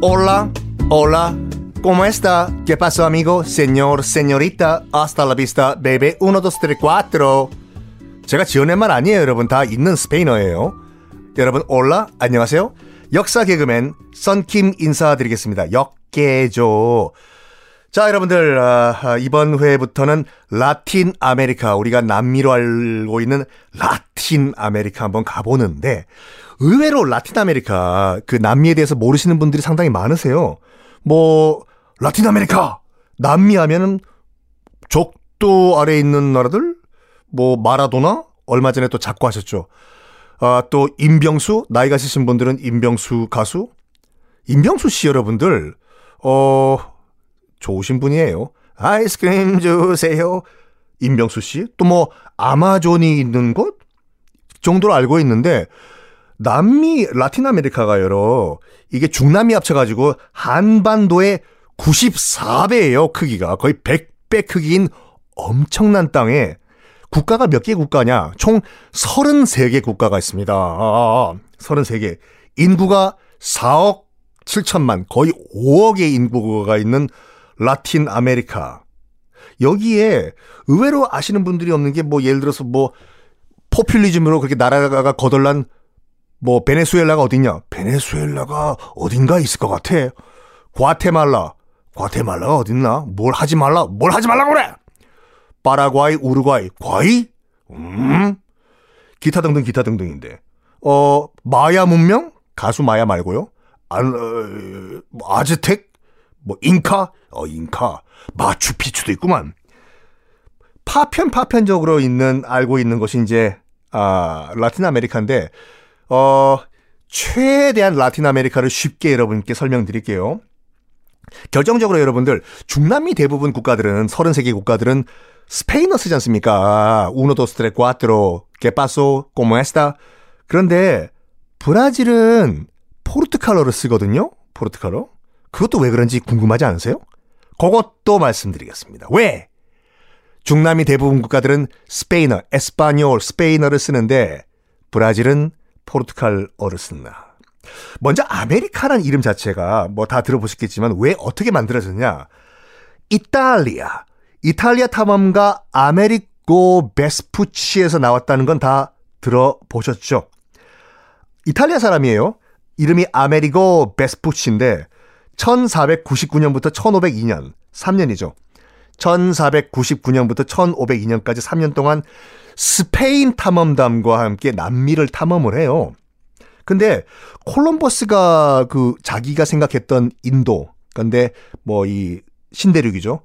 Hola, hola, ¿cómo está? ¿Qué pasó, amigo? Señor, señorita, hasta la vista, baby. 1, 2, 3, 4. 제가 지어낸 말 아니에요, 여러분. 다 있는 스페인어예요. 여러분, hola, 안녕하세요. 역사 개그맨 썬킴 인사드리겠습니다. 역개죠. 자, 여러분들, 아, 이번 회부터는 라틴 아메리카, 우리가 남미로 알고 있는 라틴 아메리카 한번 가보는데, 의외로 라틴 아메리카, 그 남미에 대해서 모르시는 분들이 상당히 많으세요. 뭐, 라틴 아메리카, 남미 하면은 적도 아래에 있는 나라들, 뭐, 마라도나, 얼마 전에 또 작고 하셨죠. 아, 또, 임병수, 나이가 있으신 분들은 임병수 가수? 임병수 씨 여러분들, 어, 좋으신 분이에요. 아이스크림 주세요. 임병수 씨. 또 뭐, 아마존이 있는 곳? 정도로 알고 있는데, 남미, 라틴 아메리카가 여러, 이게 중남미 합쳐가지고 한반도의 94배예요, 크기가. 거의 100배 크기인 엄청난 땅에 국가가 몇 개 국가냐? 총 33개 국가가 있습니다. 아, 33개. 인구가 4억 7천만, 거의 5억의 인구가 있는 라틴 아메리카. 여기에 의외로 아시는 분들이 없는 게 뭐 예를 들어서 뭐 포퓰리즘으로 그렇게 나라가 거덜난 뭐 베네수엘라가 어딨냐? 베네수엘라가 어딘가 있을 것 같아. 과테말라. 과테말라가 어딨나? 뭘 하지 말라. 뭘 하지 말라고 그래. 파라과이, 우루과이, 과이? 음. 기타 등등 기타 등등인데. 어, 마야 문명? 가수 마야 말고요. 아, 어, 아즈텍? 뭐 잉카? 어, 잉카. 마추피추도 있구만. 파편 파편적으로 있는 알고 있는 것이 이제 아, 라틴 아메리카인데 어, 최대한 라틴 아메리카를 쉽게 여러분께 설명드릴게요. 결정적으로 여러분들 중남미 대부분 국가들은 33개 국가들은 스페인어 쓰지 않습니까? uno dos tres cuatro qué pasó cómo está 그런데 브라질은 포르투갈어를 쓰거든요. 포르투갈어. 그것도 왜 그런지 궁금하지 않으세요? 그것도 말씀드리겠습니다. 왜? 중남미 대부분 국가들은 스페인어, español, 스페인어를 쓰는데 브라질은 포르투갈어를 쓴다. 먼저 아메리카란 이름 자체가 뭐 다 들어보셨겠지만 왜 어떻게 만들어졌냐? 이탈리아, 이탈리아 탐험가 아메리고 베스푸치에서 나왔다는 건 다 들어보셨죠? 이탈리아 사람이에요. 이름이 아메리고 베스푸치인데 1499년부터 1502년 3년이죠. 1499년부터 1502년까지 3년 동안 스페인 탐험담과 함께 남미를 탐험을 해요. 근데 콜럼버스가 그 자기가 생각했던 인도, 근데 뭐 이 신대륙이죠.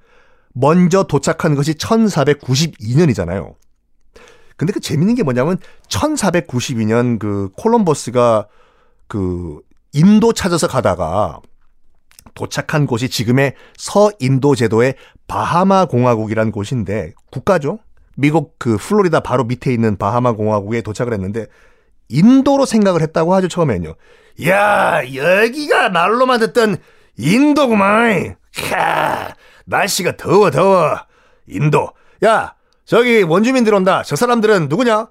먼저 도착한 것이 1492년이잖아요. 근데 그 재밌는 게 뭐냐면 1492년 그 콜럼버스가 그 인도 찾아서 가다가 도착한 곳이 지금의 서인도 제도의 바하마 공화국이란 곳인데 국가죠. 미국 그 플로리다 바로 밑에 있는 바하마 공화국에 도착을 했는데 인도로 생각을 했다고 하죠 처음에는요. 야 여기가 말로만 듣던 인도구만. 캬 날씨가 더워 더워. 인도. 야 저기 원주민들 온다. 저 사람들은 누구냐?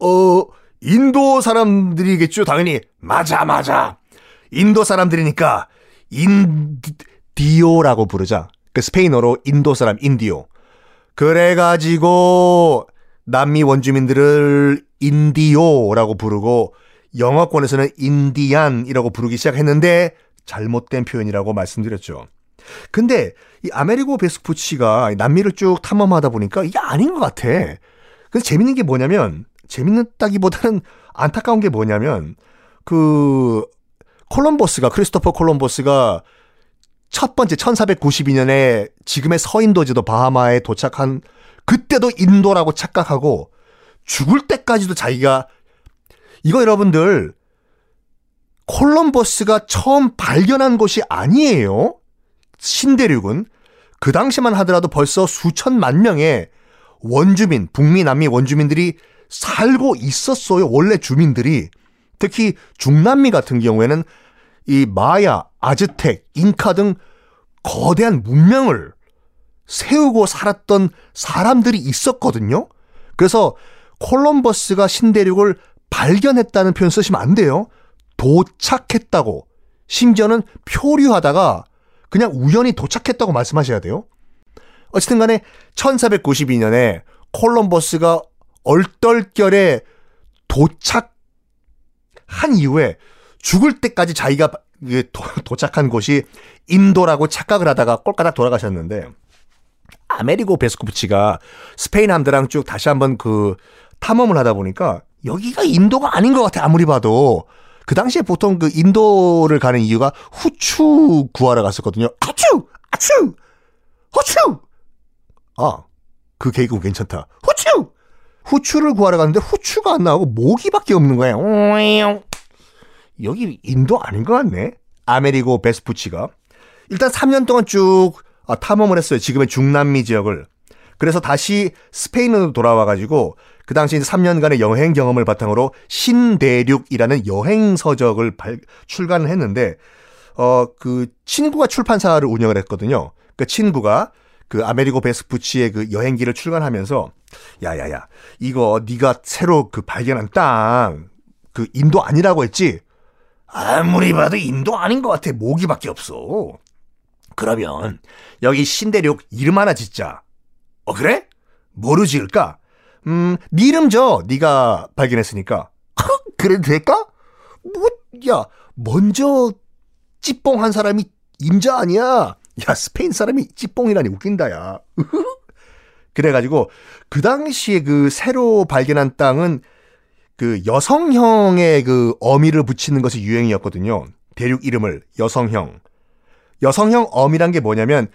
어 인도 사람들이겠죠 당연히. 맞아 맞아. 인도 사람들이니까 인디오라고 부르자. 그 스페인어로 인도 사람 인디오. 그래가지고 남미 원주민들을 인디오라고 부르고 영어권에서는 인디안이라고 부르기 시작했는데 잘못된 표현이라고 말씀드렸죠. 근데 이 아메리고 베스푸치가 남미를 쭉 탐험하다 보니까 이게 아닌 것 같아. 근데 재밌는 게 뭐냐면 재밌다기보다는 안타까운 게 뭐냐면 그 콜럼버스가 크리스토퍼 콜럼버스가 첫 번째 1492년에 지금의 서인도제도 바하마에 도착한 그때도 인도라고 착각하고 죽을 때까지도 자기가 이거 여러분들 콜럼버스가 처음 발견한 곳이 아니에요. 신대륙은 그 당시만 하더라도 벌써 수천만 명의 원주민, 북미, 남미 원주민들이 살고 있었어요. 원래 주민들이. 특히 중남미 같은 경우에는 이 마야, 아즈텍, 잉카 등 거대한 문명을 세우고 살았던 사람들이 있었거든요. 그래서 콜럼버스가 신대륙을 발견했다는 표현 쓰시면 안 돼요. 도착했다고. 심지어는 표류하다가 그냥 우연히 도착했다고 말씀하셔야 돼요. 어쨌든 간에 1492년에 콜럼버스가 얼떨결에 도착 한 이후에 죽을 때까지 자기가 도착한 곳이 인도라고 착각을 하다가 꼴까닥 돌아가셨는데 아메리고 베스코프치가 스페인 함대랑 쭉 다시 한번 그 탐험을 하다 보니까 여기가 인도가 아닌 것 같아 아무리 봐도. 그 당시에 보통 그 인도를 가는 이유가 후추 구하러 갔었거든요. 아추! 아추! 후추! 아 그 계획은 괜찮다. 후추 후추를 구하러 갔는데 후추가 안 나오고 모기밖에 없는 거예요. 여기 인도 아닌 것 같네. 아메리고 베스푸치가 일단 3년 동안 쭉 아, 탐험을 했어요. 지금의 중남미 지역을. 그래서 다시 스페인으로 돌아와가지고 그 당시 3년간의 여행 경험을 바탕으로 신대륙이라는 여행 서적을 발, 출간을 했는데 어 그 친구가 출판사를 운영을 했거든요. 그 친구가 그 아메리고 베스푸치의 그 여행기를 출간하면서 야야야 이거 네가 새로 그 발견한 땅 그 인도 아니라고 했지? 아무리 봐도 인도 아닌 것 같아 모기밖에 없어. 그러면 여기 신대륙 이름 하나 짓자. 어 그래? 뭐로 지을까? 음, 네 이름 줘. 네가 발견했으니까. 그래도 될까? 뭐, 야, 먼저 찌뽕한 사람이 임자 아니야. 야, 스페인 사람이 찌뽕이라니 웃긴다, 야. 그래가지고, 그 당시에 그 새로 발견한 땅은 그 여성형의 그 어미를 붙이는 것이 유행이었거든요. 대륙 이름을 여성형. 여성형 어미란 게 뭐냐면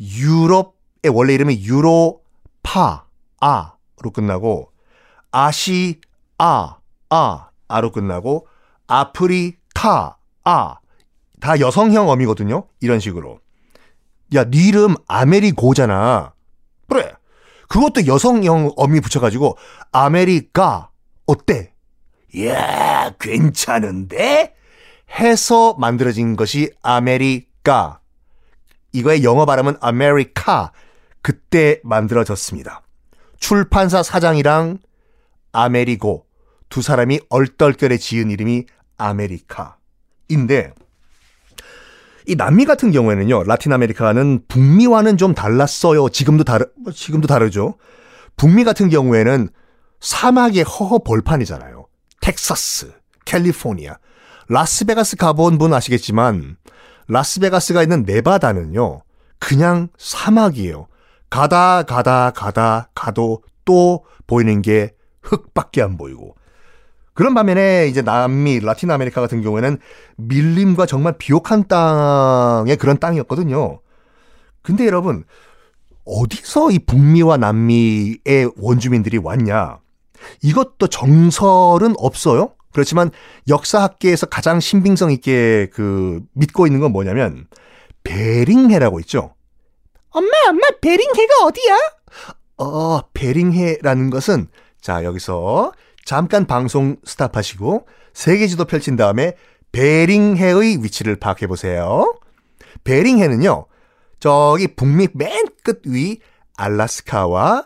유럽의 원래 이름이 유로파 아로 끝나고 아시 아 아, 아로 끝나고 아프리카 아. 다 여성형 어미거든요. 이런 식으로. 야, 네 이름 아메리고잖아. 그래. 그것도 여성형 어미 붙여가지고 아메리카 어때? 야, 괜찮은데? 해서 만들어진 것이 아메리카. 이거의 영어 발음은 아메리카. 그때 만들어졌습니다. 출판사 사장이랑 아메리고 두 사람이 얼떨결에 지은 이름이 아메리카인데 이 남미 같은 경우에는요. 라틴 아메리카는 북미와는 좀 달랐어요. 지금도 다르 지금도 다르죠. 북미 같은 경우에는 사막의 허허 벌판이잖아요. 텍사스, 캘리포니아, 라스베가스 가본 분 아시겠지만 라스베가스가 있는 네바다는요. 그냥 사막이에요. 가다 가다 가다 가도 또 보이는 게 흙밖에 안 보이고 그런 반면에 이제 남미 라틴 아메리카 같은 경우에는 밀림과 정말 비옥한 땅의 그런 땅이었거든요. 근데 여러분 어디서 이 북미와 남미의 원주민들이 왔냐? 이것도 정설은 없어요. 그렇지만 역사학계에서 가장 신빙성 있게 그 믿고 있는 건 뭐냐면 베링해라고 있죠. 엄마, 엄마, 베링해가 어디야? 어, 베링해라는 것은 자, 여기서 잠깐 방송 스탑하시고 세계 지도 펼친 다음에 베링해의 위치를 파악해 보세요. 베링해는요. 저기 북미 맨 끝 위 알라스카와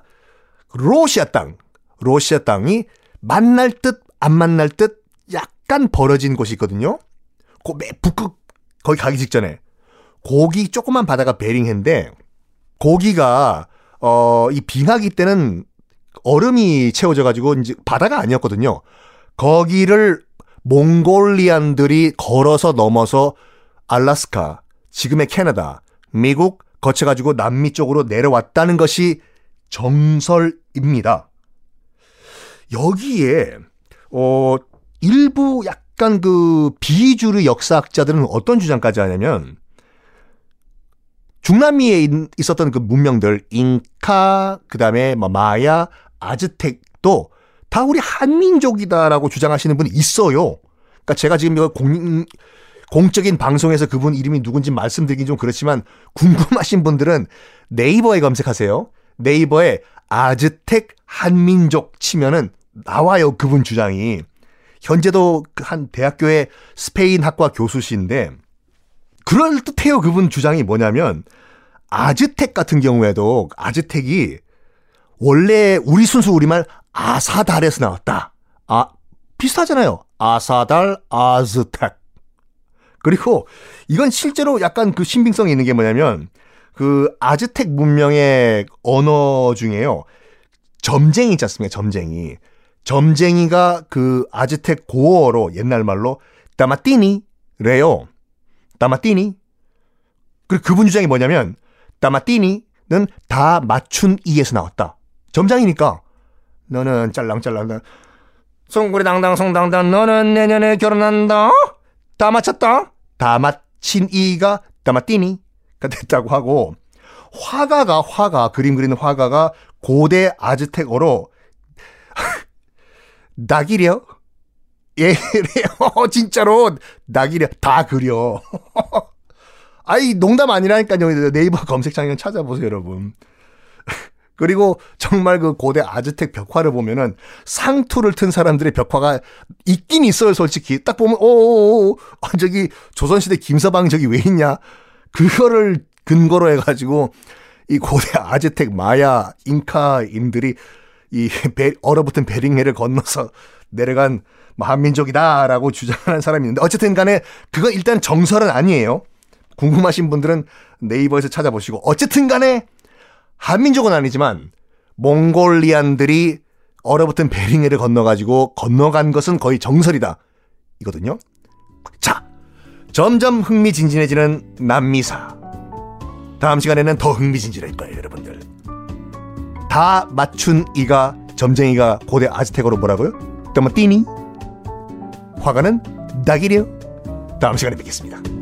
로시아 땅, 로시아 땅이 만날 듯 안 만날 듯 약간 벌어진 곳이 있거든요. 그맨 북극 거기 가기 직전에 고기 조그만 바다가 베링해인데 고기가 어 이 빙하기 때는 얼음이 채워져 가지고 이제 바다가 아니었거든요. 거기를 몽골리안들이 걸어서 넘어서 알라스카, 지금의 캐나다, 미국 거쳐 가지고 남미 쪽으로 내려왔다는 것이 정설입니다. 여기에 어 일부 약간 그 비주류 역사학자들은 어떤 주장까지 하냐면 중남미에 있었던 그 문명들 잉카 그다음에 뭐 마야 아즈텍도 다 우리 한민족이다라고 주장하시는 분이 있어요. 그러니까 제가 지금 이거 공, 공적인 방송에서 그분 이름이 누군지 말씀드리긴 좀 그렇지만 궁금하신 분들은 네이버에 검색하세요. 네이버에 아즈텍 한민족 치면은 나와요. 그분 주장이. 현재도 그한 대학교의 스페인 학과 교수신데 그럴 듯해요. 그분 주장이 뭐냐면 아즈텍 같은 경우에도 아즈텍이 원래 우리 순수 우리말 아사달에서 나왔다. 아 비슷하잖아요. 아사달, 아즈텍. 그리고 이건 실제로 약간 그 신빙성이 있는 게 뭐냐면 그 아즈텍 문명의 언어 중에요. 점쟁이 있지 않습니까? 점쟁이. 점쟁이가 그 아즈텍 고어로 옛날 말로 따마띠니래요. 따마띠니. 그리고 그분 주장이 뭐냐면 따마띠니는 다 맞춘 이에서 나왔다. 점장이니까 너는 짤랑짤랑 송구리 당당 송당당 너는 내년에 결혼한다. 다 맞췄다. 다 맞힌 이가 따마띠니가 됐다고 하고 화가가 화가 그림 그리는 화가가 고대 아즈텍어로 낙이려 예, 진짜로 낙이려 다 그려. 아이 농담 아니라니까요. 네이버 검색창에 찾아보세요, 여러분. 그리고 정말 그 고대 아즈텍 벽화를 보면은 상투를 튼 사람들의 벽화가 있긴 있어요, 솔직히. 딱 보면, 오, 아, 저기 조선시대 김서방 저기 왜 있냐? 그거를 근거로 해가지고 이 고대 아즈텍 마야 잉카인들이 이 배, 얼어붙은 베링해를 건너서 내려간 뭐 한민족이다라고 주장하는 사람이 있는데 어쨌든 간에 그거 일단 정설은 아니에요. 궁금하신 분들은 네이버에서 찾아보시고 어쨌든 간에 한민족은 아니지만 몽골리안들이 얼어붙은 베링해를 건너가지고 건너간 것은 거의 정설이다. 이거든요. 자, 점점 흥미진진해지는 남미사. 다음 시간에는 더 흥미진진할 거예요, 여러분들. 다 맞춘 이가 점쟁이가 고대 아즈텍어로 뭐라고요? 또뭐 띠니? 화가는 낙이려. 다음 시간에 뵙겠습니다.